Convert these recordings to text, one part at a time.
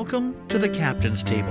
Welcome to the Captain's Table.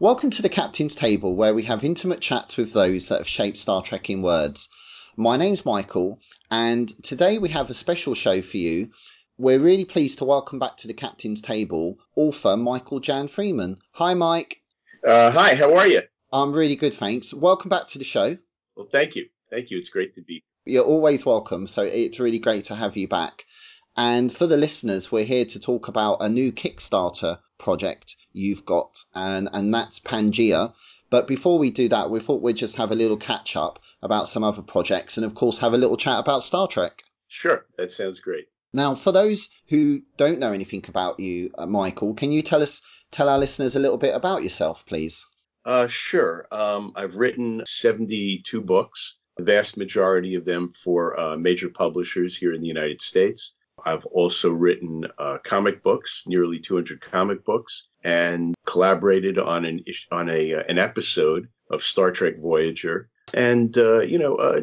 Welcome to the Captain's Table, where we have intimate chats with those that have shaped Star Trek in words. My name's Michael, and today we have a special show for you. We're really pleased to welcome back to the Captain's Table author Michael Jan Friedman. Hi, Mike. Uh, hi, how are you? I'm really good, thanks. Welcome back to the show. Well, thank you. Thank you. It's great to be. You're always welcome, so it's really great to have you back. And for the listeners, we're here to talk about a new Kickstarter project you've got, and, and that's Pangaea. But before we do that, we thought we'd just have a little catch up about some other projects and, of course, have a little chat about Star Trek. Sure, that sounds great. Now, for those who don't know anything about you, uh, Michael, can you tell us, tell our listeners a little bit about yourself, please? Uh, sure. Um, I've written 72 books, the vast majority of them for uh, major publishers here in the United States. I've also written uh, comic books, nearly 200 comic books, and collaborated on an on a uh, an episode of Star Trek Voyager, and uh, you know, uh,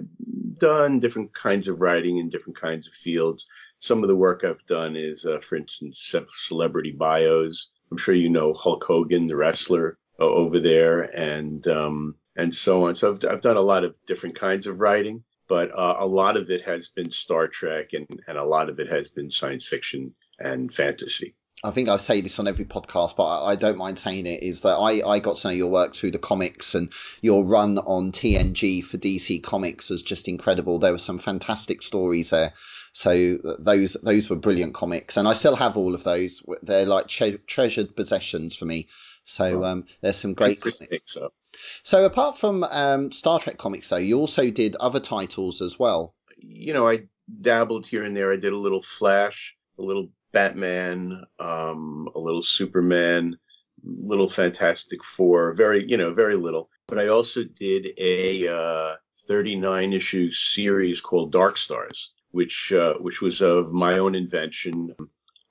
done different kinds of writing in different kinds of fields. Some of the work I've done is, uh, for instance, celebrity bios. I'm sure you know Hulk Hogan, the wrestler, over there, and um, and so on. So I've, I've done a lot of different kinds of writing but uh, a lot of it has been Star Trek and, and a lot of it has been science fiction and fantasy. I think I say this on every podcast, but I, don't mind saying it, is that I, I got to know your work through the comics and your run on TNG for DC Comics was just incredible. There were some fantastic stories there. So those those were brilliant comics, and I still have all of those. They're like tre- treasured possessions for me. So um, there's some great comics. So. so apart from um, Star Trek comics, though, you also did other titles as well. You know, I dabbled here and there. I did a little Flash, a little Batman, um, a little Superman, little Fantastic Four. Very, you know, very little. But I also did a uh, 39 issue series called Dark Stars, which uh, which was of my own invention.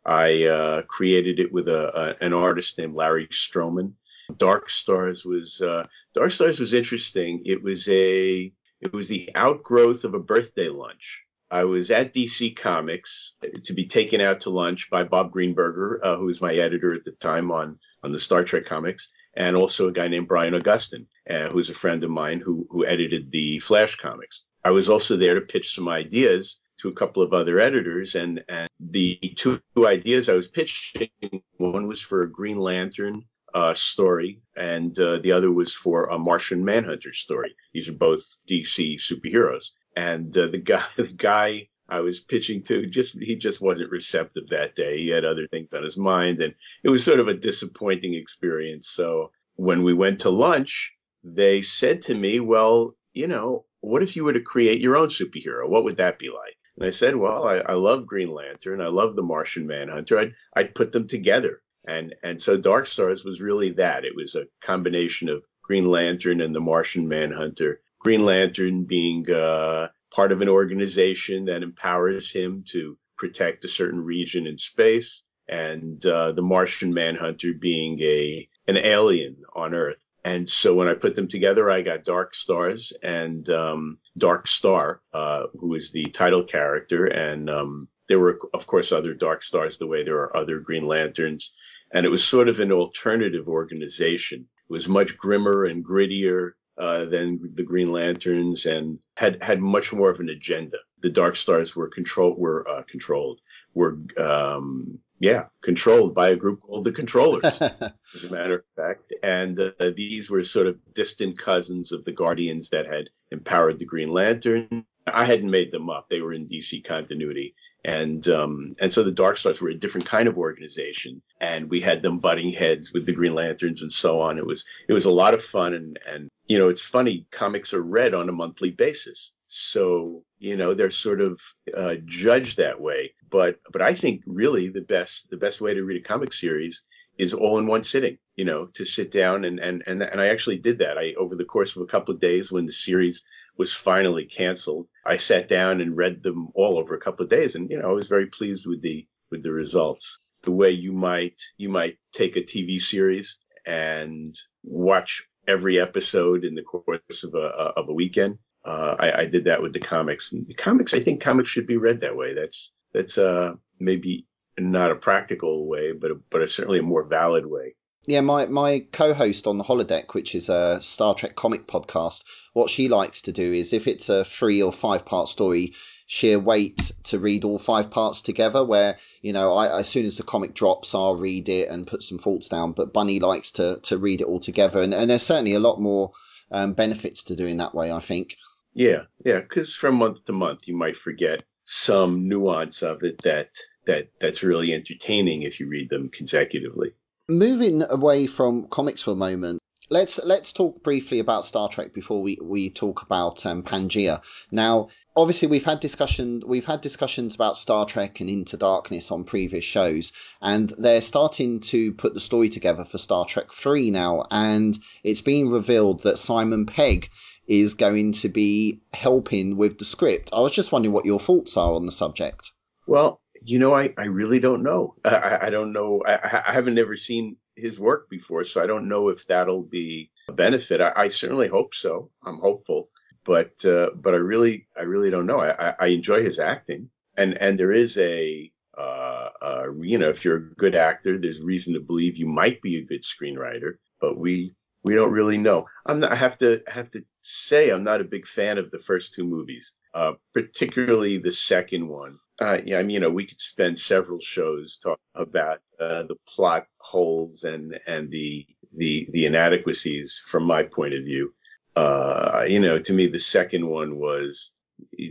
I uh, created it with a, a, an artist named Larry Stroman. Dark Stars was uh, Dark Stars was interesting. It was a it was the outgrowth of a birthday lunch. I was at DC Comics to be taken out to lunch by Bob Greenberger, uh, who was my editor at the time on on the Star Trek comics, and also a guy named Brian Augustyn, uh, who's a friend of mine who who edited the Flash comics. I was also there to pitch some ideas to a couple of other editors, and and the two ideas I was pitching, one was for a Green Lantern uh, story, and uh, the other was for a Martian Manhunter story. These are both DC superheroes, and uh, the guy, the guy I was pitching to, just he just wasn't receptive that day. He had other things on his mind, and it was sort of a disappointing experience. So when we went to lunch, they said to me, "Well, you know, what if you were to create your own superhero? What would that be like?" And I said, well, I, I love Green Lantern. I love the Martian Manhunter. I'd, I'd put them together. And, and so Dark Stars was really that. It was a combination of Green Lantern and the Martian Manhunter. Green Lantern being uh, part of an organization that empowers him to protect a certain region in space, and uh, the Martian Manhunter being a an alien on Earth and so when I put them together, I got Dark Stars and um, Dark Star, uh, who is the title character. And um, there were, of course, other Dark Stars the way there are other Green Lanterns. And it was sort of an alternative organization. It was much grimmer and grittier uh, than the Green Lanterns and had, had much more of an agenda. The Dark Stars were control were uh, controlled, were um, yeah, controlled by a group called the Controllers, as a matter of fact. And uh, these were sort of distant cousins of the Guardians that had empowered the Green Lantern. I hadn't made them up; they were in DC continuity. And um, and so the Dark Stars were a different kind of organization, and we had them butting heads with the Green Lanterns and so on. It was it was a lot of fun, and and you know it's funny. Comics are read on a monthly basis, so you know they're sort of uh, judged that way but but i think really the best the best way to read a comic series is all in one sitting you know to sit down and and and, and i actually did that i over the course of a couple of days when the series was finally canceled, I sat down and read them all over a couple of days, and you know I was very pleased with the with the results. The way you might you might take a TV series and watch every episode in the course of a of a weekend. Uh, I, I, did that with the comics. And the comics, I think comics should be read that way. That's that's uh, maybe not a practical way, but a, but a, certainly a more valid way. Yeah, my, my co-host on the holodeck, which is a Star Trek comic podcast, what she likes to do is if it's a three or five part story, she'll wait to read all five parts together. Where you know, I, as soon as the comic drops, I'll read it and put some thoughts down. But Bunny likes to to read it all together, and, and there's certainly a lot more um, benefits to doing that way. I think. Yeah, yeah, because from month to month, you might forget some nuance of it that that that's really entertaining if you read them consecutively. Moving away from comics for a moment, let's let's talk briefly about Star Trek before we we talk about um, Pangaea. Now, obviously, we've had discussion we've had discussions about Star Trek and Into Darkness on previous shows, and they're starting to put the story together for Star Trek Three now, and it's been revealed that Simon Pegg is going to be helping with the script. I was just wondering what your thoughts are on the subject. Well, you know, I, I really don't know. I, I don't know. I, I haven't ever seen his work before, so I don't know if that'll be a benefit. I, I certainly hope so. I'm hopeful, but uh, but I really I really don't know. I, I enjoy his acting, and and there is a uh, uh, you know if you're a good actor, there's reason to believe you might be a good screenwriter, but we we don't really know. I'm not, I have to I have to say I'm not a big fan of the first two movies, uh, particularly the second one uh, yeah, I mean, you know, we could spend several shows talking about uh, the plot holes and and the the the inadequacies from my point of view. Uh, you know, to me, the second one was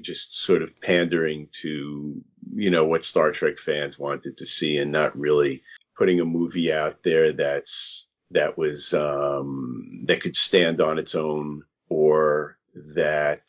just sort of pandering to you know what Star Trek fans wanted to see, and not really putting a movie out there that's that was um, that could stand on its own or that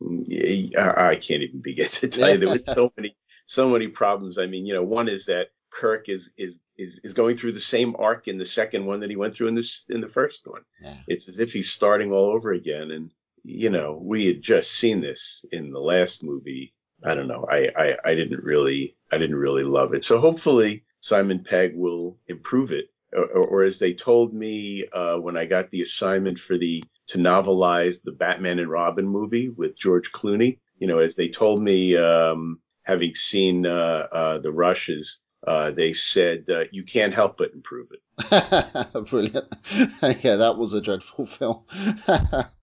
I can't even begin to tell you. There were so many so many problems. I mean, you know, one is that Kirk is is is is going through the same arc in the second one that he went through in this in the first one. Yeah. It's as if he's starting all over again. And you know, we had just seen this in the last movie. I don't know. I I, I didn't really I didn't really love it. So hopefully Simon Pegg will improve it. Or, or, or as they told me uh, when I got the assignment for the to novelize the Batman and Robin movie with George Clooney, you know, as they told me um, having seen uh, uh, the rushes, uh, they said uh, you can't help but improve it. Brilliant. yeah, that was a dreadful film.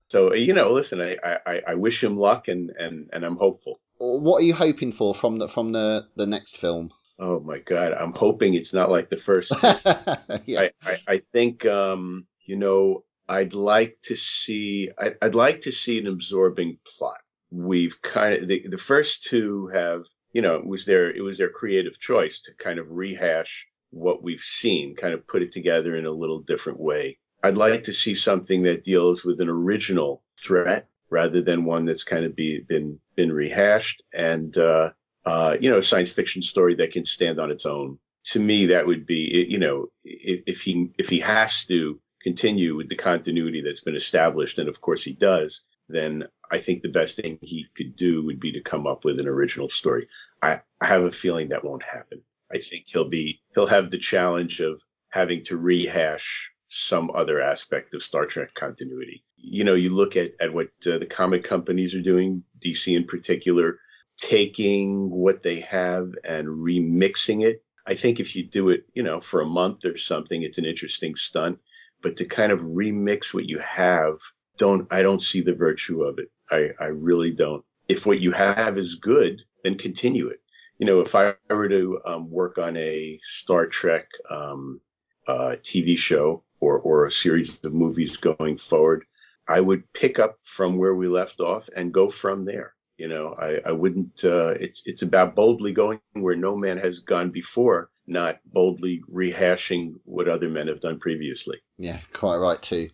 so you know, listen, I, I, I wish him luck, and, and, and I'm hopeful. What are you hoping for from the from the, the next film? Oh my God, I'm hoping it's not like the first. yeah. I, I, I think um, you know I'd like to see I'd, I'd like to see an absorbing plot we've kind of the, the first two have you know it was their it was their creative choice to kind of rehash what we've seen kind of put it together in a little different way. I'd like to see something that deals with an original threat rather than one that's kind of be, been been rehashed. And uh, uh, you know a science fiction story that can stand on its own. To me that would be you know if, if he if he has to continue with the continuity that's been established and of course he does then I think the best thing he could do would be to come up with an original story. I, I have a feeling that won't happen. I think he'll be he'll have the challenge of having to rehash some other aspect of Star Trek continuity. You know, you look at at what uh, the comic companies are doing, DC in particular, taking what they have and remixing it. I think if you do it, you know, for a month or something, it's an interesting stunt. But to kind of remix what you have don't I don't see the virtue of it. I, I really don't. If what you have is good, then continue it. You know, if I were to um, work on a Star Trek um, uh, TV show or, or a series of movies going forward, I would pick up from where we left off and go from there. You know, I, I wouldn't. Uh, it's it's about boldly going where no man has gone before, not boldly rehashing what other men have done previously. Yeah, quite right too.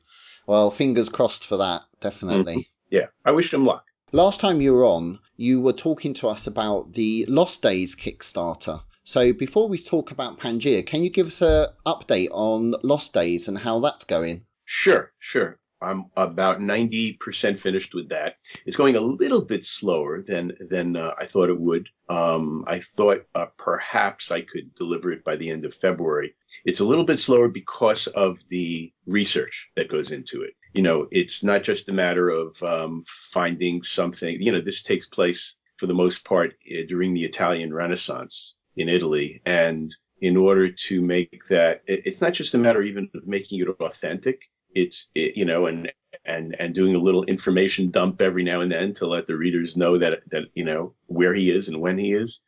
Well, fingers crossed for that, definitely. Yeah, I wish them luck. Last time you were on, you were talking to us about the Lost Days Kickstarter. So before we talk about Pangaea, can you give us an update on Lost Days and how that's going? Sure, sure. I'm about 90% finished with that. It's going a little bit slower than than uh, I thought it would. Um, I thought uh, perhaps I could deliver it by the end of February. It's a little bit slower because of the research that goes into it. You know, it's not just a matter of um, finding something. You know, this takes place for the most part uh, during the Italian Renaissance in Italy, and in order to make that, it's not just a matter even of making it authentic. It's it, you know and and and doing a little information dump every now and then to let the readers know that that you know where he is and when he is.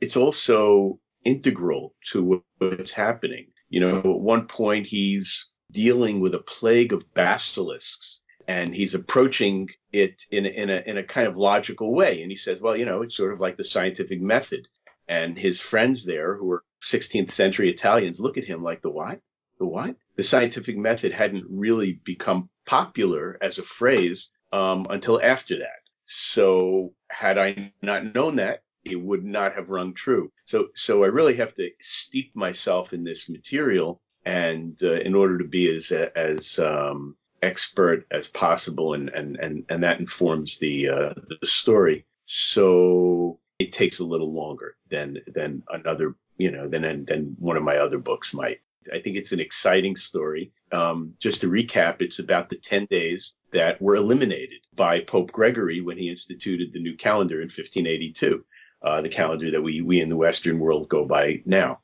It's also integral to what's happening. You know at one point he's dealing with a plague of basilisks and he's approaching it in in a in a kind of logical way and he says well you know it's sort of like the scientific method and his friends there who are 16th century Italians look at him like the what the what? The scientific method hadn't really become popular as a phrase um, until after that. So had I not known that, it would not have rung true. So, so I really have to steep myself in this material, and uh, in order to be as as um, expert as possible, and and and and that informs the uh, the story. So it takes a little longer than than another, you know, than than one of my other books might. I think it's an exciting story. Um, just to recap, it's about the 10 days that were eliminated by Pope Gregory when he instituted the new calendar in 1582, uh, the calendar that we, we in the Western world go by now.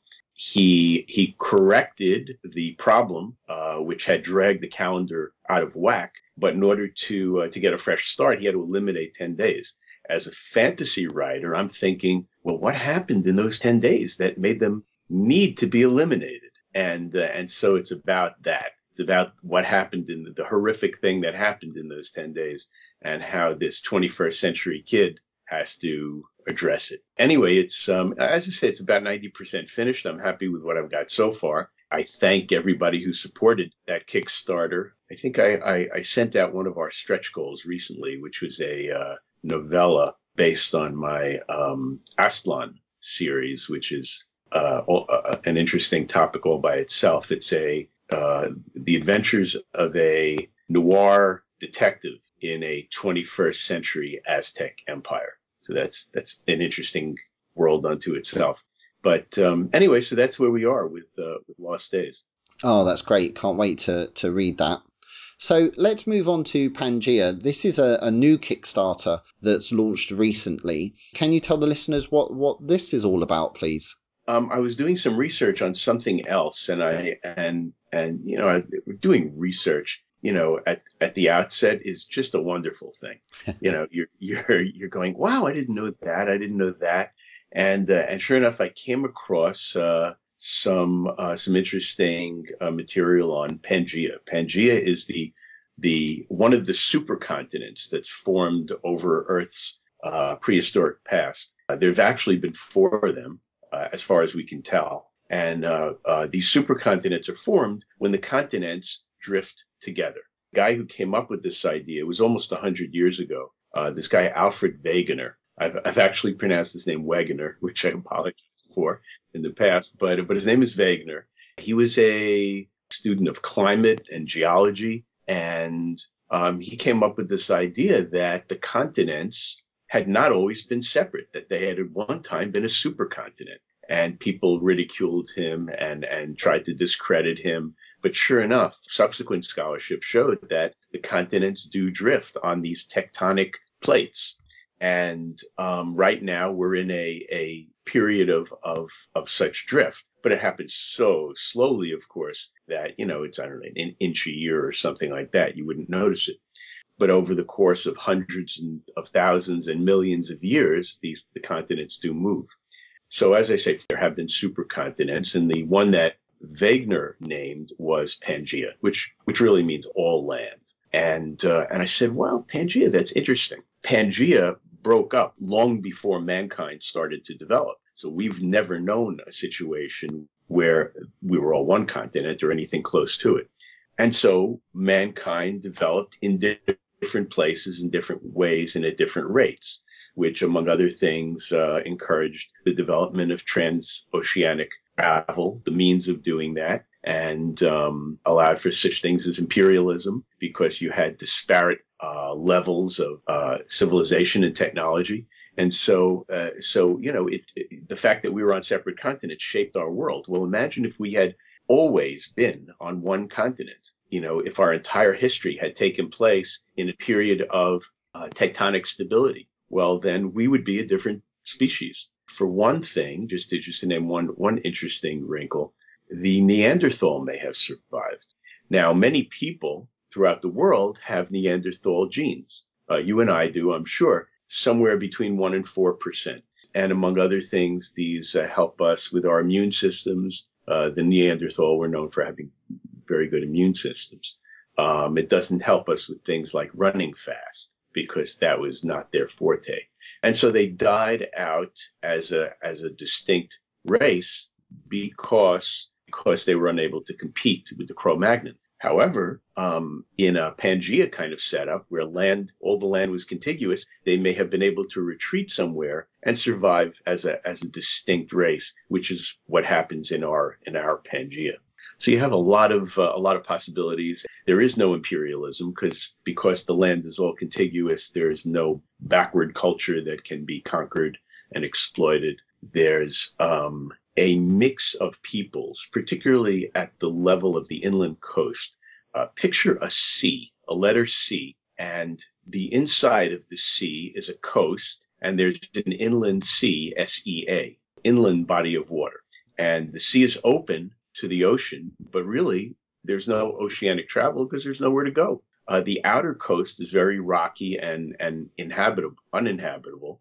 He, he corrected the problem, uh, which had dragged the calendar out of whack. But in order to, uh, to get a fresh start, he had to eliminate 10 days. As a fantasy writer, I'm thinking, well, what happened in those 10 days that made them need to be eliminated? and uh, and so it's about that. It's about what happened in the, the, horrific thing that happened in those ten days, and how this 21st century kid has to address it. Anyway, it's um, as I say, it's about 90% finished. I'm happy with what I've got so far. I thank everybody who supported that Kickstarter. I think I, I, I sent out one of our stretch goals recently, which was a uh, novella based on my um, Aztlan series, which is uh, an interesting topic all by itself. It's a uh, the adventures of a noir detective in a 21st century Aztec empire. So that's that's an interesting world unto itself. But um, anyway, so that's where we are with, uh, with Lost Days. Oh, that's great! Can't wait to to read that. So let's move on to Pangaea. This is a, a, new Kickstarter that's launched recently. Can you tell the listeners what, what this is all about, please? um, I was doing some research on something else, and I and and you know, I, doing research, you know, at at the outset is just a wonderful thing. you know, you're you're you're going, wow, I didn't know that, I didn't know that, and uh, and sure enough, I came across uh, some uh, some interesting uh, material on Pangaea. Pangea is the the one of the supercontinents that's formed over Earth's uh, prehistoric past. Uh, there've actually been four of them uh, as far as we can tell. And uh, uh, these supercontinents are formed when the continents drift together. The guy who came up with this idea was almost 100 years ago. Uh, this guy, Alfred Wegener. I've, I've, actually pronounced his name Wegener, which I apologize for in the past, but, but his name is Wegener. He was a student of climate and geology, and um, he came up with this idea that the continents had not always been separate, that they had at one time been a supercontinent. And people ridiculed him and, and tried to discredit him. But sure enough, subsequent scholarship showed that the continents do drift on these tectonic plates. And um, right now we're in a, a period of, of, of such drift. But it happens so slowly, of course, that, you know, it's, I don't know, an inch a year or something like that. You wouldn't notice it but over the course of hundreds of thousands and millions of years, these the continents do move. So as I say, there have been supercontinents, and the one that Wegener named was Pangaea, which which really means all land. And uh, and I said, well, Pangaea, that's interesting. Pangaea broke up long before mankind started to develop. So we've never known a situation where we were all one continent or anything close to it. And so mankind developed in different places in different ways and at different rates, which, among other things, uh, encouraged the development of transoceanic travel, the means of doing that, and um, allowed for such things as imperialism because you had disparate uh, levels of uh, civilization and technology. And so, uh, so you know, it, it, the fact that we were on separate continents shaped our world. Well, imagine if we had always been on one continent. You know, if our entire history had taken place in a period of uh, tectonic stability, well, then we would be a different species. For one thing, just to just to name one one interesting wrinkle, the Neanderthal may have survived. Now, many people throughout the world have Neanderthal genes. Uh, you and I do, I'm sure, somewhere between one and four percent. And among other things, these uh, help us with our immune systems. Uh, the Neanderthal were known for having very good immune systems. Um, it doesn't help us with things like running fast because that was not their forte. And so they died out as a as a distinct race because because they were unable to compete with the Cro-Magnon. However, um, in a Pangaea kind of setup where land, all the land was contiguous, they may have been able to retreat somewhere and survive as a as a distinct race, which is what happens in our in our Pangaea. So you have a lot of uh, a lot of possibilities. There is no imperialism because because the land is all contiguous. There is no backward culture that can be conquered and exploited. There's um, a mix of peoples, particularly at the level of the inland coast. Uh, picture a sea, a letter C, and the inside of the sea is a coast, and there's an inland sea, S E A, inland body of water. And the sea is open to the ocean, but really there's no oceanic travel because there's nowhere to go. Uh, the outer coast is very rocky and, and inhabitable, uninhabitable.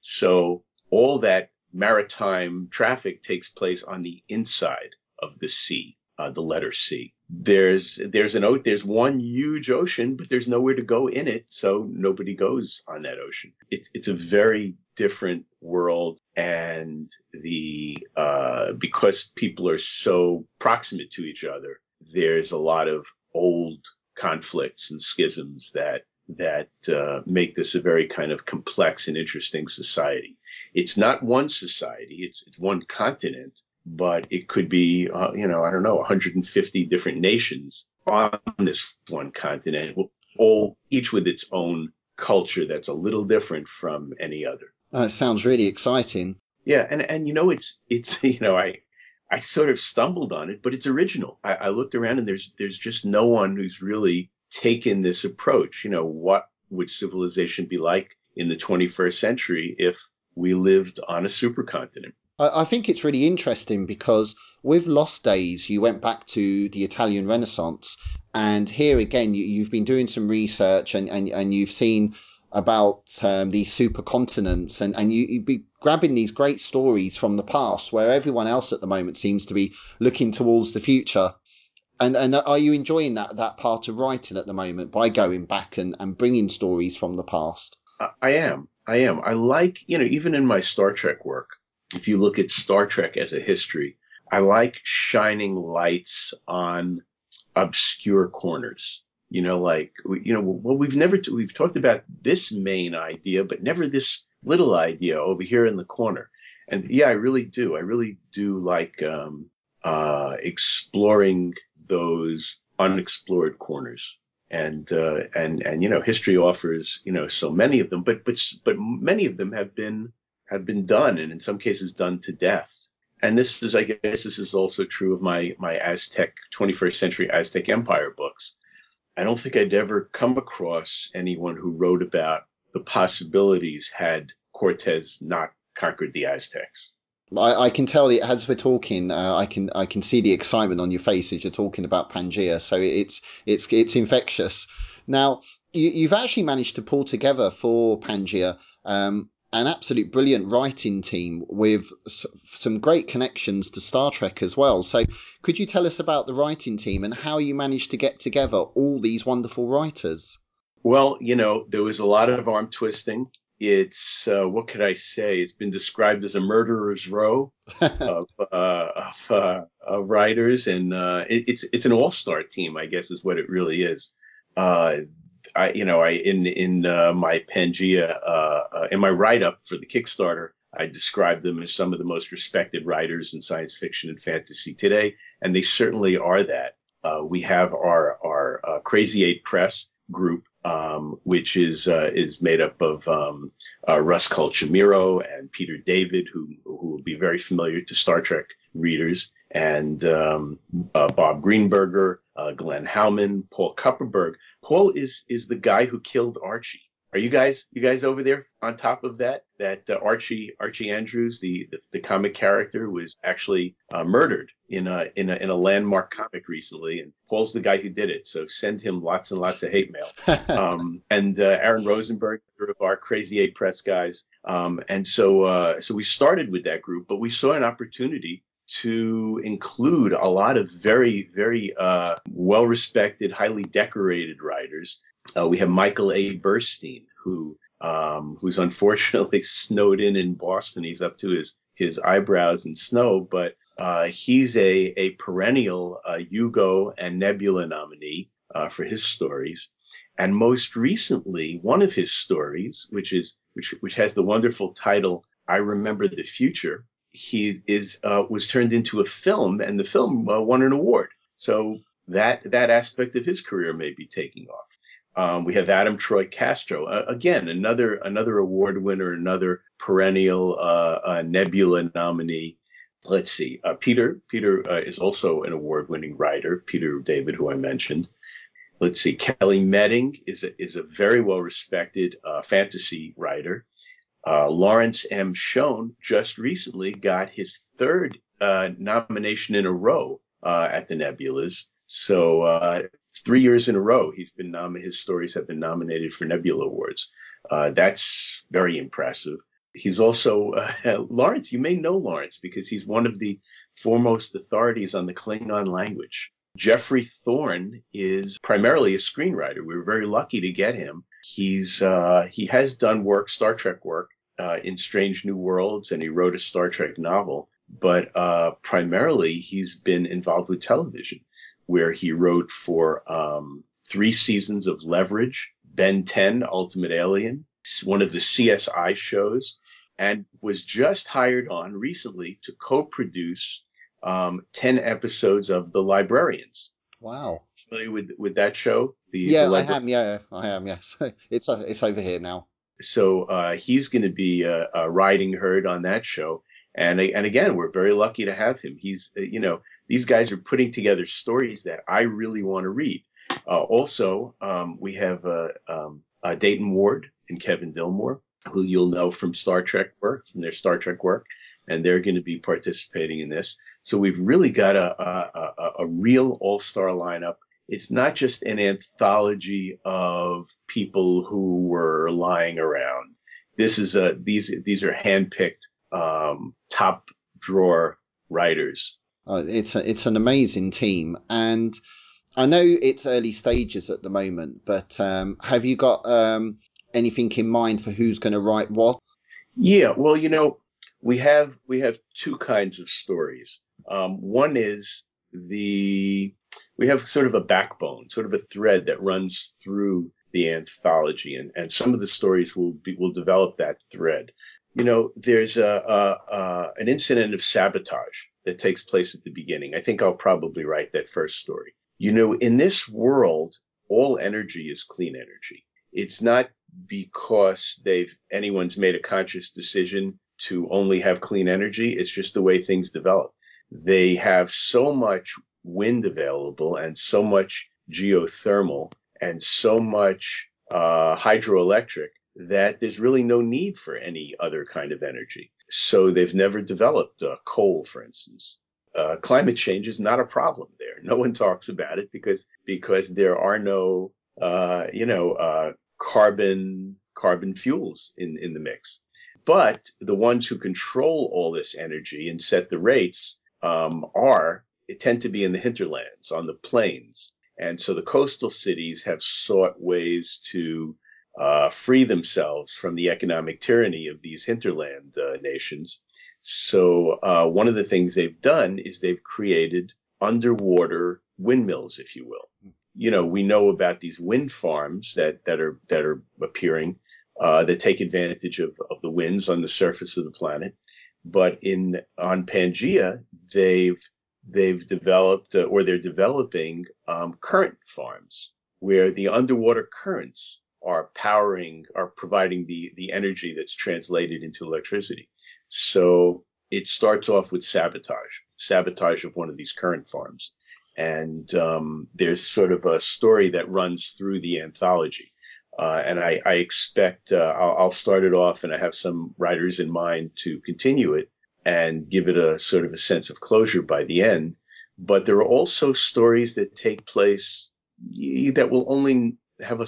So all that maritime traffic takes place on the inside of the sea, uh, the letter C. There's there's an there's one huge ocean, but there's nowhere to go in it, so nobody goes on that ocean. It's it's a very different world, and the uh, because people are so proximate to each other, there's a lot of old conflicts and schisms that that uh, make this a very kind of complex and interesting society. It's not one society; it's it's one continent, but it could be, uh, you know, I don't know, 150 different nations on this one continent, all each with its own culture that's a little different from any other. That sounds really exciting. Yeah, and and you know, it's it's you know, I I sort of stumbled on it, but it's original. I, I looked around and there's there's just no one who's really taken this approach. You know, what would civilization be like in the 21st century if we lived on a supercontinent? I, I think it's really interesting because with Lost Days, you went back to the Italian Renaissance, and here again, you, have been doing some research and, and, and you've seen about um, these supercontinents, and, and you, you'd be grabbing these great stories from the past where everyone else at the moment seems to be looking towards the future and and are you enjoying that that part of writing at the moment by going back and, and bringing stories from the past? I am. I am. I like, you know, even in my Star Trek work, if you look at Star Trek as a history, I like shining lights on obscure corners. You know, like, you know, well, we've never, we've talked about this main idea, but never this little idea over here in the corner. And yeah, I really do. I really do like, um, uh, exploring those unexplored corners. And, uh, and, and, you know, history offers, you know, so many of them, but, but, but many of them have been, have been done and in some cases done to death. And this is, I guess, this is also true of my, my Aztec, 21st century Aztec Empire books. I don't think I'd ever come across anyone who wrote about the possibilities had Cortez not conquered the Aztecs. I, I can tell that as we're talking, uh, I can I can see the excitement on your face as you're talking about Pangaea. So it's it's it's infectious. Now you, have actually managed to pull together for Pangaea um, an absolute brilliant writing team with some great connections to Star Trek as well. So could you tell us about the writing team and how you managed to get together all these wonderful writers? Well, you know, there was a lot of arm twisting it's uh, what could I say? It's been described as a murderer's row of, uh, of, uh, of, writers, and uh, it, it's it's an all-star team, I guess, is what it really is. Uh, I, you know, I in in uh, my Pangaea, uh, in my write-up for the Kickstarter, I describe them as some of the most respected writers in science fiction and fantasy today, and they certainly are that. Uh, we have our our uh, Crazy Eight Press group, um, which is uh, is made up of um, uh, Russ Colchamiro and Peter David, who who will be very familiar to Star Trek readers, and um, uh, Bob Greenberger, uh, Glenn Hauman, Paul Kupperberg. Paul is is the guy who killed Archie. Are you guys you guys over there on top of that? That uh, Archie Archie Andrews, the, the, the comic character, was actually uh, murdered in a in a in a landmark comic recently, and Paul's the guy who did it. So send him lots and lots of hate mail. um, and uh, Aaron Rosenberg, of our Crazy Eight Press guys, um, and so uh, so we started with that group, but we saw an opportunity to include a lot of very, very uh, well respected, highly decorated writers uh, we have Michael A. Burstein, who um, who's unfortunately snowed in in Boston. He's up to his his eyebrows in snow, but uh, he's a a perennial uh, Hugo and Nebula nominee uh, for his stories. And most recently, one of his stories, which is which which has the wonderful title "I Remember the Future," he is uh, was turned into a film, and the film uh, won an award. So that that aspect of his career may be taking off. Um, we have Adam Troy Castro, uh, again another another award winner, another perennial uh, uh, Nebula nominee. Let's see, uh, Peter Peter is also an award winning writer. Peter David, who I mentioned. Let's see, Kelly Meding is a, is a very well respected uh, fantasy writer. Lawrence M. Schoen just recently got his third nomination in a row at the Nebulas. So three years in a row he's been nom- his stories have been nominated for Nebula Awards. Uh, that's very impressive. He's also uh, Lawrence. You may know Lawrence because he's one of the foremost authorities on the Klingon language. Geoffrey Thorne is primarily a screenwriter. We were very lucky to get him. He's uh, he has done work, Star Trek work, uh, in Strange New Worlds, and he wrote a Star Trek novel. But uh, primarily, he's been involved with television where he wrote for um, three seasons of Leverage, Ben 10, Ultimate Alien, one of the CSI shows, and was just hired on recently to co-produce um, 10 episodes of The Librarians. Wow. Familiar with, with that show? The, yeah, the I am. Yeah, I am. Yes. it's, uh, it's over here now. So uh, he's going to be a, a riding herd on that show. And and again, we're very lucky to have him. He's uh, you know these guys are putting together stories that I really want to read. Uh, also, um, we have uh, um, uh, Dayton Ward and Kevin Dilmore, who you'll know from Star Trek work, from their Star Trek work, and they're going to be participating in this. So we've really got a a, a, a real all-star lineup. It's not just an anthology of people who were lying around. This is a these these are handpicked um, top drawer writers. Oh, it's a, it's an amazing team, and I know it's early stages at the moment, but um, have you got um, anything in mind for who's going to write what? Yeah, well, you know, we have we have two kinds of stories. Um, one is the we have sort of a backbone, sort of a thread that runs through the anthology, and, and some of the stories will be will develop that thread you know, there's a, a, a, an incident of sabotage that takes place at the beginning. I think I'll probably write that first story. You know, in this world, all energy is clean energy. It's not because they've anyone's made a conscious decision to only have clean energy. It's just the way things develop. They have so much wind available and so much geothermal and so much uh, hydroelectric that there's really no need for any other kind of energy. So they've never developed uh, coal, for instance. Uh, climate change is not a problem there. No one talks about it because because there are no uh, you know uh, carbon carbon fuels in in the mix. But the ones who control all this energy and set the rates um, are it tend to be in the hinterlands on the plains. And so the coastal cities have sought ways to uh, free themselves from the economic tyranny of these hinterland uh, nations. So uh, one of the things they've done is they've created underwater windmills, if you will. You know, we know about these wind farms that that are that are appearing. Uh, that take advantage of, of the winds on the surface of the planet. But in on Pangaea, they've they've developed uh, or they're developing um, current farms where the underwater currents are powering are providing the the energy that's translated into electricity. So it starts off with sabotage, sabotage of one of these current farms. And um, there's sort of a story that runs through the anthology. Uh, and I, I expect uh, I'll, I'll, start it off, and I have some writers in mind to continue it and give it a sort of a sense of closure by the end. But there are also stories that take place that will only have a,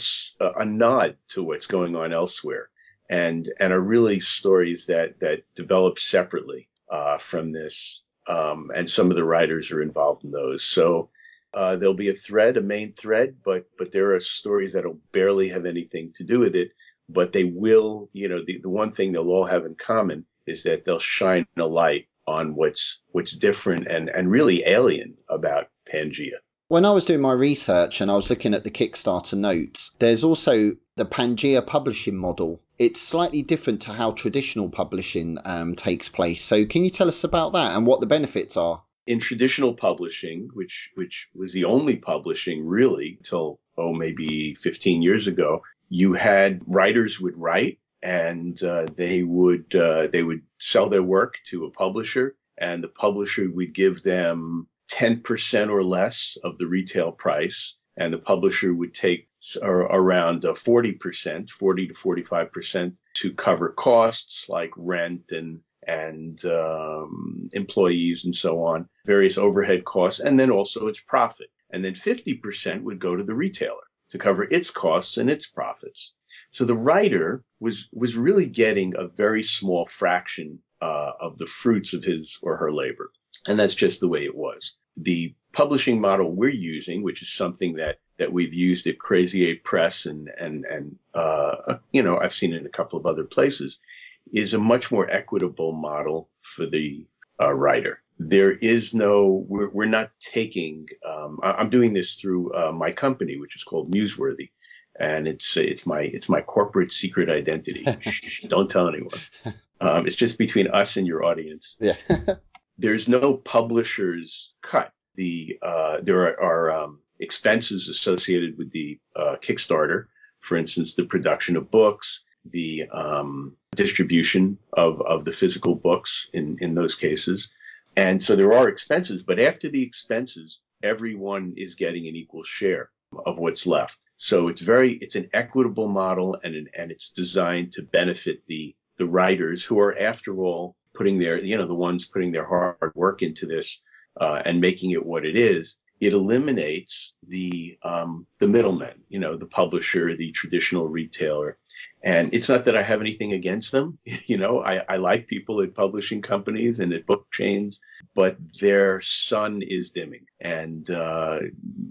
a nod to what's going on elsewhere, and and are really stories that that develop separately uh, from this. Um, and some of the writers are involved in those. So uh, there'll be a thread, a main thread, but but there are stories that'll barely have anything to do with it. But they will, you know, the, the one thing they'll all have in common is that they'll shine a light on what's what's different and and really alien about Pangaea. When I was doing my research and I was looking at the Kickstarter notes, there's also the Pangaea publishing model. It's slightly different to how traditional publishing um, takes place. So, can you tell us about that and what the benefits are? In traditional publishing, which which was the only publishing really until oh maybe 15 years ago, you had writers would write and uh, they would uh, they would sell their work to a publisher, and the publisher would give them 10% or less of the retail price, and the publisher would take around 40%, 40 to 45% to cover costs like rent and and um, employees and so on, various overhead costs, and then also its profit. And then 50% would go to the retailer to cover its costs and its profits. So the writer was was really getting a very small fraction uh, of the fruits of his or her labor, and that's just the way it was the publishing model we're using, which is something that that we've used at Crazy Eight Press and and and uh, you know I've seen it in a couple of other places, is a much more equitable model for the uh, writer. There is no we're, we're not taking. Um, I'm doing this through uh, my company, which is called Museworthy, and it's it's my it's my corporate secret identity. Shh, don't tell anyone. Um, it's just between us and your audience. Yeah. there's no publisher's cut. The uh, there are, are um, expenses associated with the uh, Kickstarter, for instance, the production of books, the um, distribution of, of the physical books in, in those cases. And so there are expenses, but after the expenses, everyone is getting an equal share of what's left. So it's very, it's an equitable model and, an, and it's designed to benefit the, the writers who are, after all, putting their, you know, the ones putting their hard work into this uh, and making it what it is, it eliminates the um, the middlemen, you know, the publisher, the traditional retailer. And it's not that I have anything against them, you know, I, I like people at publishing companies and at book chains, but their sun is dimming. And uh,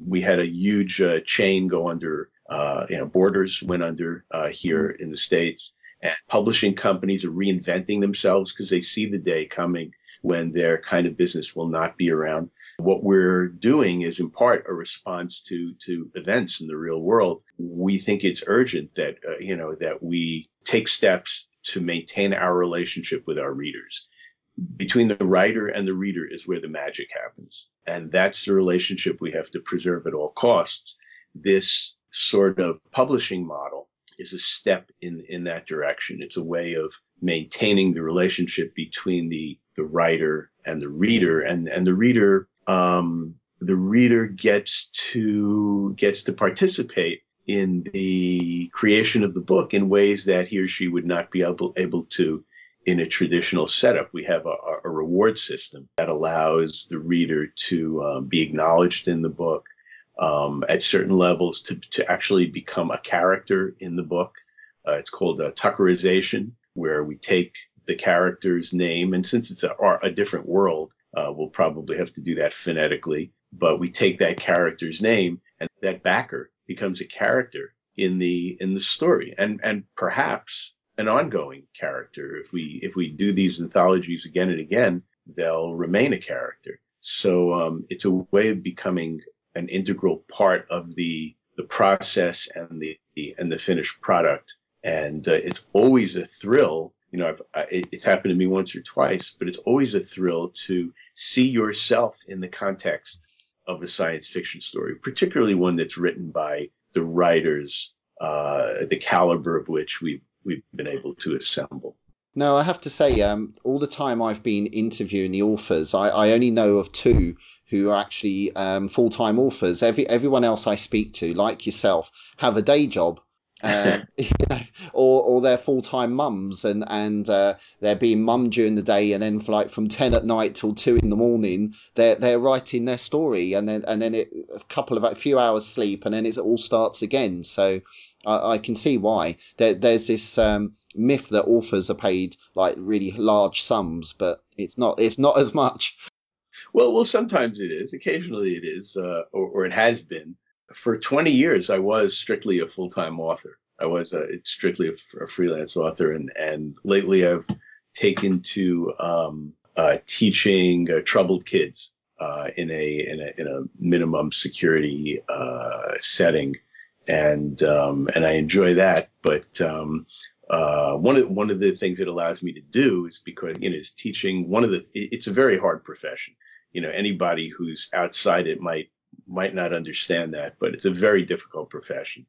we had a huge uh, chain go under, uh, you know, Borders went under uh, here in the states and publishing companies are reinventing themselves because they see the day coming when their kind of business will not be around. What we're doing is in part a response to, to events in the real world. We think it's urgent that, uh, you know, that we take steps to maintain our relationship with our readers. Between the writer and the reader is where the magic happens. And that's the relationship we have to preserve at all costs. This sort of publishing model is a step in in that direction. It's a way of maintaining the relationship between the the writer and the reader, and and the reader um, the reader gets to gets to participate in the creation of the book in ways that he or she would not be able able to in a traditional setup. We have a, a reward system that allows the reader to um, be acknowledged in the book, um, at certain levels to, to actually become a character in the book. Uh, it's called Tuckerization, where we take the character's name, and since it's a, a different world, uh, we'll probably have to do that phonetically. But we take that character's name, and that backer becomes a character in the in the story, and and perhaps an ongoing character. If we if we do these anthologies again and again, they'll remain a character. So um, it's a way of becoming an integral part of the the process and the, the and the finished product and uh, it's always a thrill. You know, I, it's happened to me once or twice, but it's always a thrill to see yourself in the context of a science fiction story, particularly one that's written by the writers, uh, the caliber of which we've we've been able to assemble. No, I have to say, um, all the time I've been interviewing the authors, I, I only know of two who are actually um, full time authors. Every everyone else I speak to, like yourself, have a day job. Uh, you know, or or they're full time mums and and uh, they're being mum during the day and then for like from ten at night till two in the morning they're they're writing their story and then and then it, a couple of a few hours sleep and then it all starts again. So I, I can see why there, there's this um, myth that authors are paid like really large sums, but it's not it's not as much. Well, well, sometimes it is. Occasionally it is, uh, or, or, it has been. For 20 years, I was strictly a full-time author. I was a, strictly a, a, freelance author, and and lately I've taken to um, uh, teaching uh, troubled kids uh, in a in a in a minimum security uh, setting, and um, and I enjoy that. But um, uh, one of one of the things it allows me to do is because you know is teaching one of the it's a very hard profession you know anybody who's outside it might might not understand that, but it's a very difficult profession.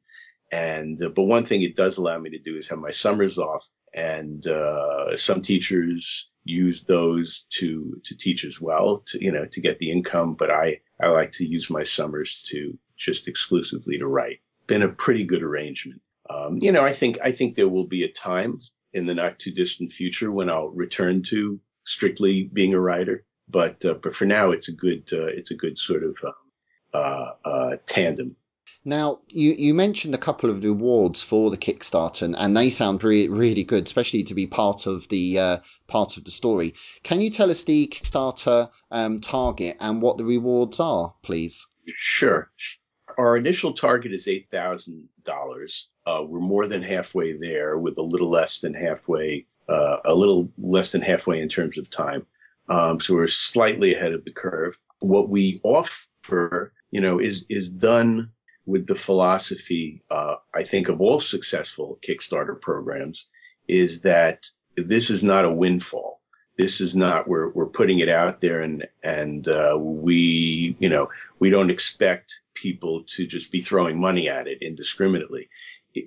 And uh, but one thing it does allow me to do is have my summers off, and uh, some teachers use those to to teach as well, to you know to get the income. But I I like to use my summers to just exclusively to write. Been a pretty good arrangement. Um, you know, I think I think there will be a time in the not too distant future when I'll return to strictly being a writer but uh, but for now, it's a good uh, it's a good sort of um, uh, uh, tandem. Now, you, you mentioned a couple of awards for the Kickstarter, and, and they sound really really good, especially to be part of the uh, part of the story. Can you tell us the Kickstarter um, target and what the rewards are, please? Sure. Our initial target is eight thousand uh, dollars. We're more than halfway there, with a little less than halfway, a little less than halfway in terms of time. Um, so we're slightly ahead of the curve. What we offer, you know, is is done with the philosophy, uh, I think, of all successful Kickstarter programs, is that this is not a windfall. This is not we're we're putting it out there and and uh, we you know we don't expect people to just be throwing money at it indiscriminately.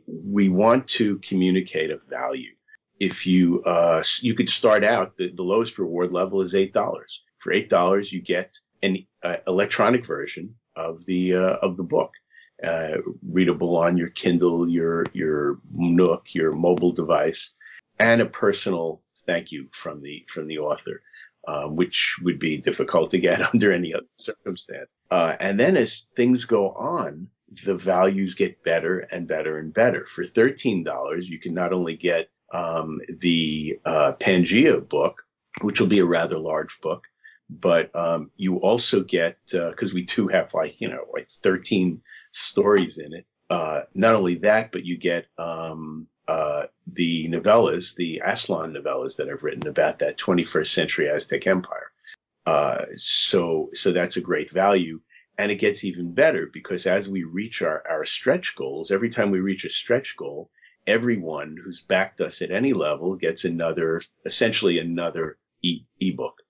We want to communicate a value if you uh, you could start out the, the lowest reward level is eight dollars. For eight dollars, you get an uh, electronic version of the uh, of the book, uh, readable on your Kindle, your your Nook, your mobile device, and a personal thank you from the from the author, um, which would be difficult to get under any other circumstance. Uh, and then as things go on, the values get better and better and better. For thirteen dollars, you can not only get um, the uh, Pangaea book, which will be a rather large book. But um, you also get because uh, we do have like you know like 13 stories in it. Uh, not only that, but you get um, uh, the novellas, the Aztlan novellas that I've written about that 21st century Aztec Empire. Uh, so so that's a great value. And it gets even better because as we reach our, our stretch goals, every time we reach a stretch goal, everyone who's backed us at any level gets another, essentially another e- ebook.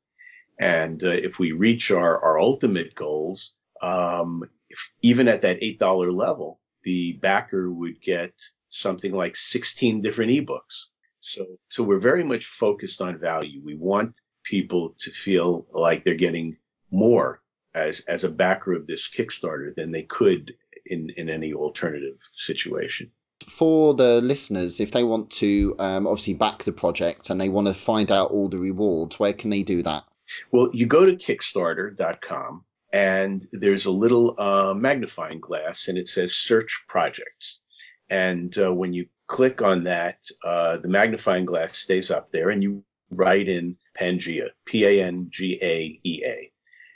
And uh, if we reach our, our ultimate goals, um, if, even at that $8 level, the backer would get something like 16 different ebooks. So, so we're very much focused on value. We want people to feel like they're getting more as, as a backer of this Kickstarter than they could in, in any alternative situation for the listeners, if they want to um, obviously back the project and they want to find out all the rewards, where can they do that? Well, you go to Kickstarter.com and there's a little uh, magnifying glass and it says search projects. And uh, when you click on that, uh, the magnifying glass stays up there and you write in Pangaea, P A N G A E A.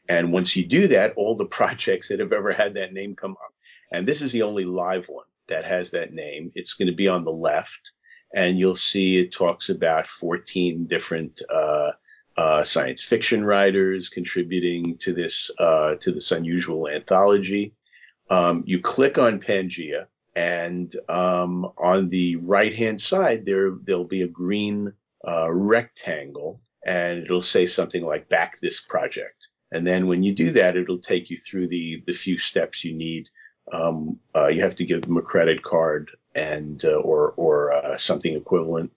And once you do that, all the projects that have ever had that name come up. And this is the only live one that has that name. It's going to be on the left, and you'll see it talks about 14 different uh, uh, science fiction writers contributing to this uh, to this unusual anthology. Um, you click on Pangaea, And um, on the right hand side, there there'll be a green uh, rectangle, and it'll say something like "Back this project." And then when you do that, it'll take you through the the few steps you need. Um, uh, you have to give them a credit card and uh, or or uh, something equivalent,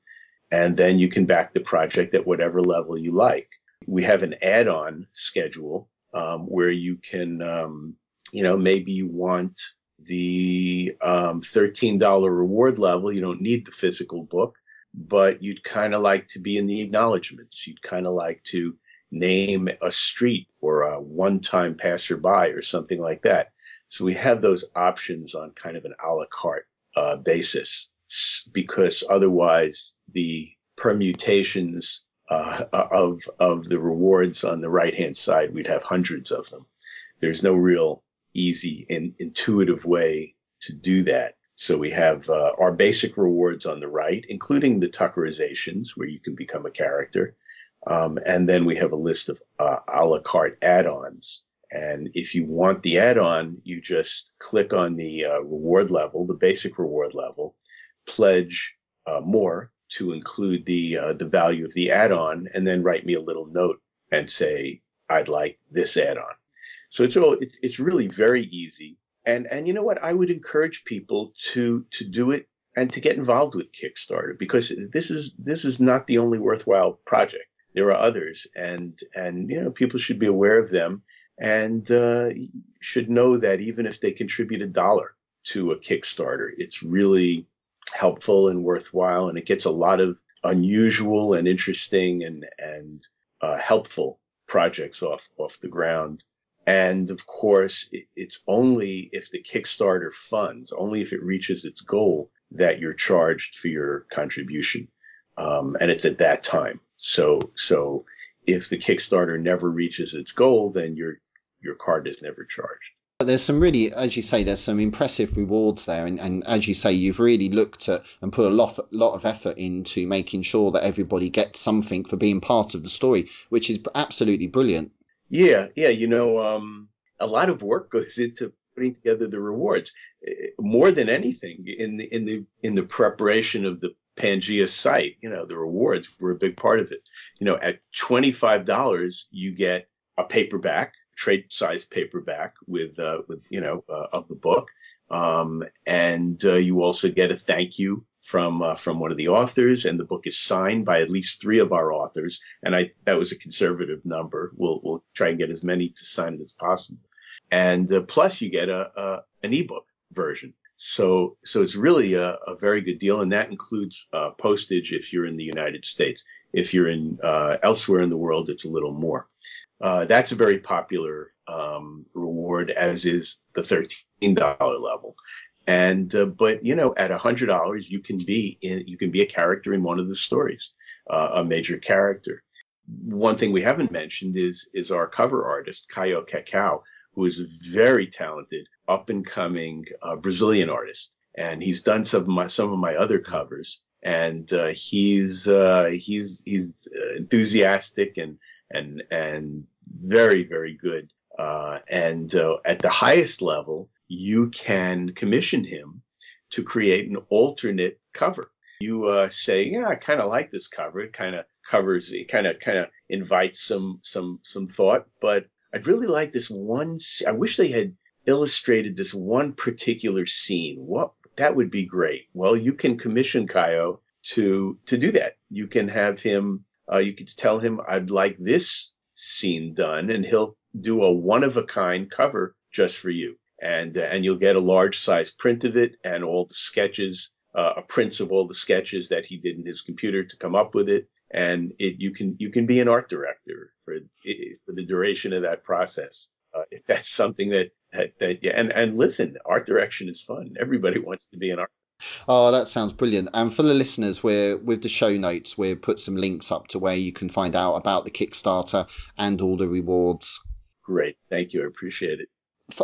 and then you can back the project at whatever level you like. We have an add-on schedule um, where you can, um, you know, maybe you want the um, $13 reward level. You don't need the physical book, but you'd kind of like to be in the acknowledgments. You'd kind of like to name a street or a one-time passerby or something like that. So we have those options on kind of an a la carte uh, basis because otherwise the permutations uh, of of the rewards on the right hand side we'd have hundreds of them. There's no real easy and intuitive way to do that. So we have uh, our basic rewards on the right, including the Tuckerizations, where you can become a character. Um, and then we have a list of uh, a la carte add-ons. And if you want the add-on, you just click on the uh, reward level, the basic reward level, pledge uh, more to include the uh, the value of the add-on, and then write me a little note and say I'd like this add-on. So it's all it's, it's really very easy. And and you know what? I would encourage people to to do it and to get involved with Kickstarter because this is this is not the only worthwhile project. There are others, and and you know people should be aware of them and uh, should know that even if they contribute a dollar to a Kickstarter, it's really helpful and worthwhile, and it gets a lot of unusual and interesting and and uh, helpful projects off off the ground. And of course, it's only if the Kickstarter funds, only if it reaches its goal, that you're charged for your contribution. Um, and it's at that time. So, so if the Kickstarter never reaches its goal, then your your card is never charged. There's some really, as you say, there's some impressive rewards there, and, and as you say, you've really looked at and put a lot, lot of effort into making sure that everybody gets something for being part of the story, which is absolutely brilliant. Yeah, yeah. You know, um, a lot of work goes into putting together the rewards. Eh, more than anything, in the in the in the preparation of the Pangaea site, you know, the rewards were a big part of it. You know, at twenty five dollars, you get a paperback, trade size paperback with uh, with you know uh, of the book, um, and uh, you also get a thank you from uh, from one of the authors, and the book is signed by at least three of our authors. And I that was a conservative number. We'll we'll try and get as many to sign it as possible. And uh, plus, you get a, a an ebook version. So so it's really a, a very good deal, and that includes uh, postage if you're in the United States. If you're in uh, elsewhere in the world, it's a little more. Uh, that's a very popular um, reward, as is the thirteen dollar level. And uh, but you know, at hundred dollars, you can be in, you can be a character in one of the stories, uh, a major character. One thing we haven't mentioned is is our cover artist Caio Cacau, who is a very talented, up and coming uh, Brazilian artist, and he's done some of my some of my other covers. And uh, he's uh, he's he's enthusiastic and and and very very good. and at the highest level, you can commission him to create an alternate cover. You uh, say, yeah, I kind of like this cover. It kind of covers, it kind of kind of invites some some some thought. But I'd really like this one. I wish they had illustrated this one particular scene. What that would be great. Well, you can commission Caio to to do that. You can have him. Uh, you could tell him, I'd like this scene done, and he'll do a one of a kind cover just for you and uh, and you'll get a large size print of it and all the sketches, uh, a prints of all the sketches that he did in his computer to come up with it. And it, you can you can be an art director for for the duration of that process uh, if that's something that that, that yeah. And and listen, art direction is fun. Everybody wants to be an art. Oh, that sounds brilliant. And for the listeners, we're with the show notes, we've put some links up to where you can find out about the Kickstarter and all the rewards. Great. Thank you. I appreciate it.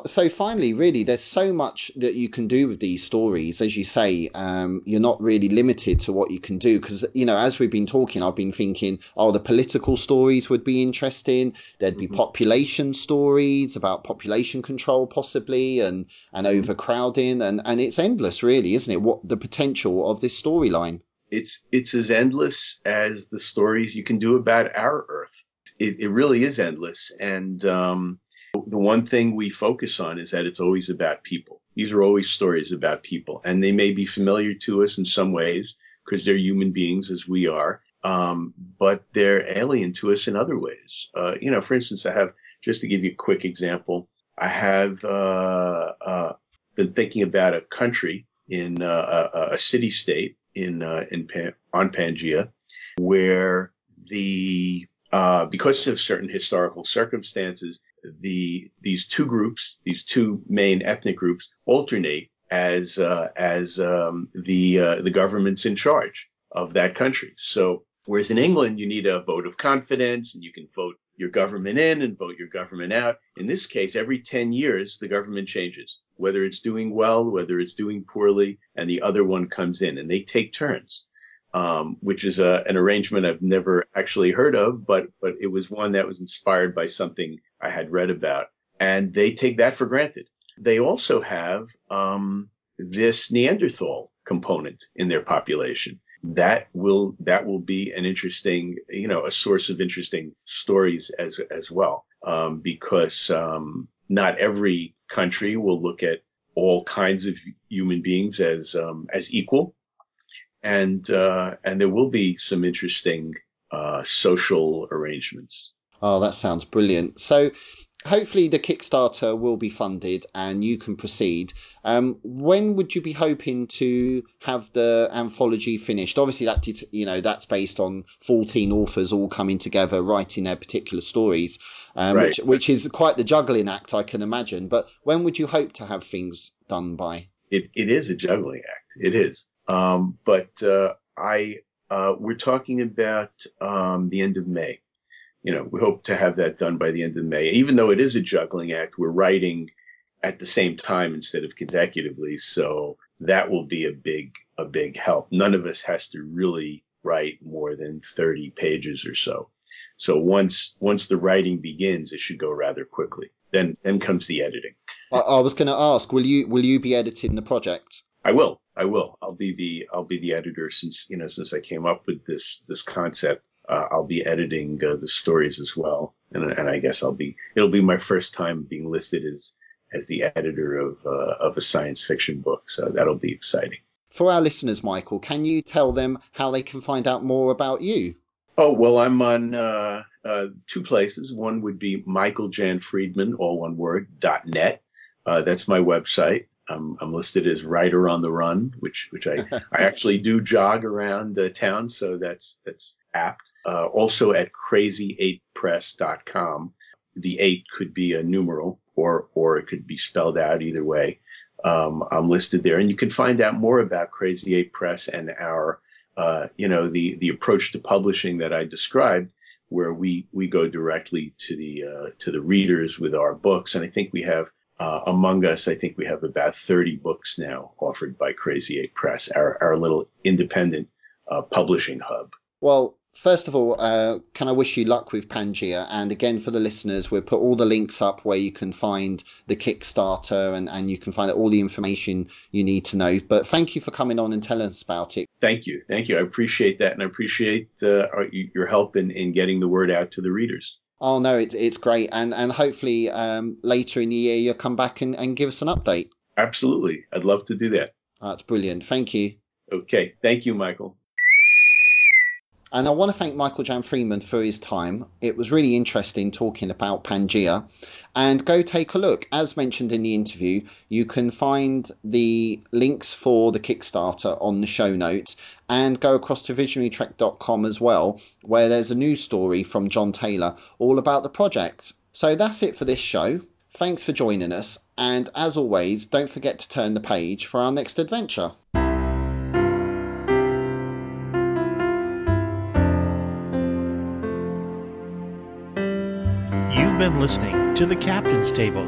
So finally, really, there's so much that you can do with these stories. As you say, um, you're not really limited to what you can do because you know, as we've been talking, I've been thinking, oh, the political stories would be interesting. There'd be Mhm. population stories about population control, possibly, and and Mhm. overcrowding, and and it's endless, really, isn't it? What the potential of this storyline? it's it's as endless as the stories you can do about our Earth. It, it really is endless, and um, the one thing we focus on is that it's always about people. These are always stories about people, and they may be familiar to us in some ways because they're human beings as we are, um, but they're alien to us in other ways. Uh, you know, for instance, I have just to give you a quick example. I have uh, uh, been thinking about a country in uh, a, a city state in uh, in Pan- on Pangaea, where the uh, because of certain historical circumstances, the these two groups, these two main ethnic groups, alternate as uh, as um, the uh, the government's in charge of that country. So whereas in England you need a vote of confidence and you can vote your government in and vote your government out. In this case, every 10 years the government changes, whether it's doing well, whether it's doing poorly, and the other one comes in and they take turns. Um, which is a, an arrangement I've never actually heard of, but but it was one that was inspired by something I had read about, and they take that for granted. They also have um, this Neanderthal component in their population. That will that will be an interesting, you know, a source of interesting stories as as well, um, because um, not every country will look at all kinds of human beings as um, as equal and uh, and there will be some interesting uh, social arrangements. Oh, that sounds brilliant. So, hopefully, the Kickstarter will be funded and you can proceed. Um, when would you be hoping to have the anthology finished? Obviously, that det- you know that's based on fourteen authors all coming together writing their particular stories, um, Right. which which is quite the juggling act, I can imagine. But when would you hope to have things done by? It it is a juggling act. It is. Um, but uh, I uh, we're talking about um, the end of May. You know, we hope to have that done by the end of May. Even though it is a juggling act, we're writing at the same time instead of consecutively, so that will be a big a big help. None of us has to really write more than 30 pages or so. So once once the writing begins, it should go rather quickly. Then then comes the editing. I, I was going to ask, will you will you be editing the project? I will. I will. I'll be the I'll be the editor since you know since I came up with this this concept. Uh, I'll be editing uh, the stories as well, and and I guess I'll be it'll be my first time being listed as as the editor of uh, of a science fiction book. So that'll be exciting. For our listeners, Michael, can you tell them how they can find out more about you? Oh well, I'm on uh, uh, two places. One would be Michael Jan Friedman, all one word, dot net. Uh, that's my website. I'm, I'm listed as writer on the run, which which I, I actually do jog around the town, so that's that's apt. Uh, also at crazy8press.com. The eight could be a numeral, or or it could be spelled out either way. Um, I'm listed there, and you can find out more about Crazy Eight Press and our uh, you know, the the approach to publishing that I described, where we we go directly to the uh, to the readers with our books, and I think we have uh, among us, I think we have about 30 books now offered by Crazy Eight Press, our our little independent uh, publishing hub. Well, first of all, uh, can I wish you luck with Pangaea? And again, for the listeners, we'll put all the links up where you can find the Kickstarter and, and you can find all the information you need to know. But thank you for coming on and telling us about it. Thank you, thank you. I appreciate that, and I appreciate uh, your help in, in getting the word out to the readers. Oh, no, it, it's great. And, and hopefully um, later in the year, you'll come back and, and give us an update. Absolutely, I'd love to do that. That's brilliant. Thank you. Okay, thank you, Michael. And I want to thank Michael Jan Friedman for his time. It was really interesting talking about Pangaea. And go take a look. As mentioned in the interview, you can find the links for the Kickstarter on the show notes and go across to visionarytrek.com as well, where there's a news story from John Taylor all about the project. So that's it for this show. Thanks for joining us. And as always, don't forget to turn the page for our next adventure. Been listening to The Captain's Table,